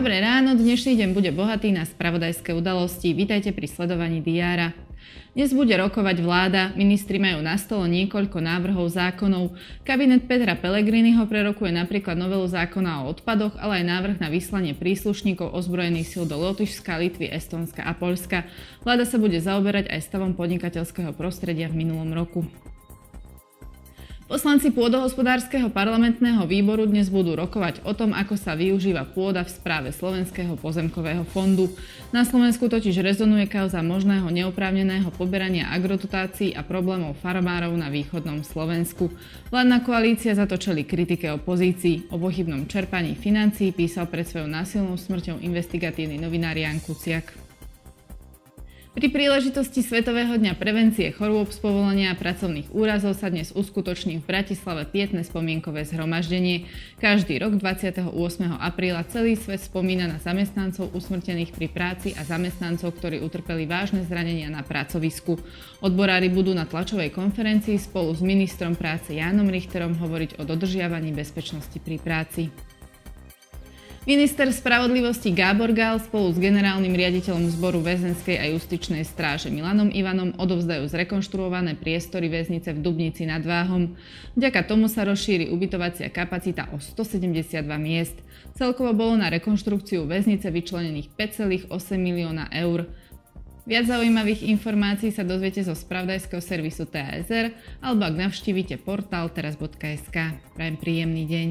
Dobré ráno, dnešný deň bude bohatý na spravodajské udalosti. Vítajte pri sledovaní diára. Dnes bude rokovať vláda, ministri majú na stole niekoľko návrhov zákonov. Kabinet Petra Pellegriniho prerokuje napríklad novelu zákona o odpadoch, ale aj návrh na vyslanie príslušníkov ozbrojených síl do Lotyšska, Litvy, Estónska a Poľska. Vláda sa bude zaoberať aj stavom podnikateľského prostredia v minulom roku. Poslanci pôdohospodárskeho parlamentného výboru dnes budú rokovať o tom, ako sa využíva pôda v správe Slovenského pozemkového fondu. Na Slovensku totiž rezonuje kauza možného neoprávneného poberania agrodotácií a problémov farmárov na východnom Slovensku. Vládna koalícia zatočili kritike opozícii. O pochybnom čerpaní financií písal pred svojou násilnou smrťou investigatívny novinár Jan Kuciak. Pri príležitosti Svetového dňa prevencie chorôb z povolenia a pracovných úrazov sa dnes uskutoční v Bratislave pietné spomienkové zhromaždenie. Každý rok 28. apríla celý svet spomína na zamestnancov usmrtených pri práci a zamestnancov, ktorí utrpeli vážne zranenia na pracovisku. Odborári budú na tlačovej konferencii spolu s ministrom práce Jánom Richterom hovoriť o dodržiavaní bezpečnosti pri práci. Minister spravodlivosti Gábor Gál spolu s generálnym riaditeľom zboru väzenskej a justičnej stráže Milanom Ivanom odovzdajú zrekonštruované priestory väznice v Dubnici nad Váhom. Vďaka tomu sa rozšíri ubytovacia kapacita o 172 miest. Celkovo bolo na rekonštrukciu väznice vyčlenených 5,8 milióna eur. Viac zaujímavých informácií sa dozviete zo spravodajského servisu TASR alebo ak navštívite portál teraz.sk. Prajem príjemný deň.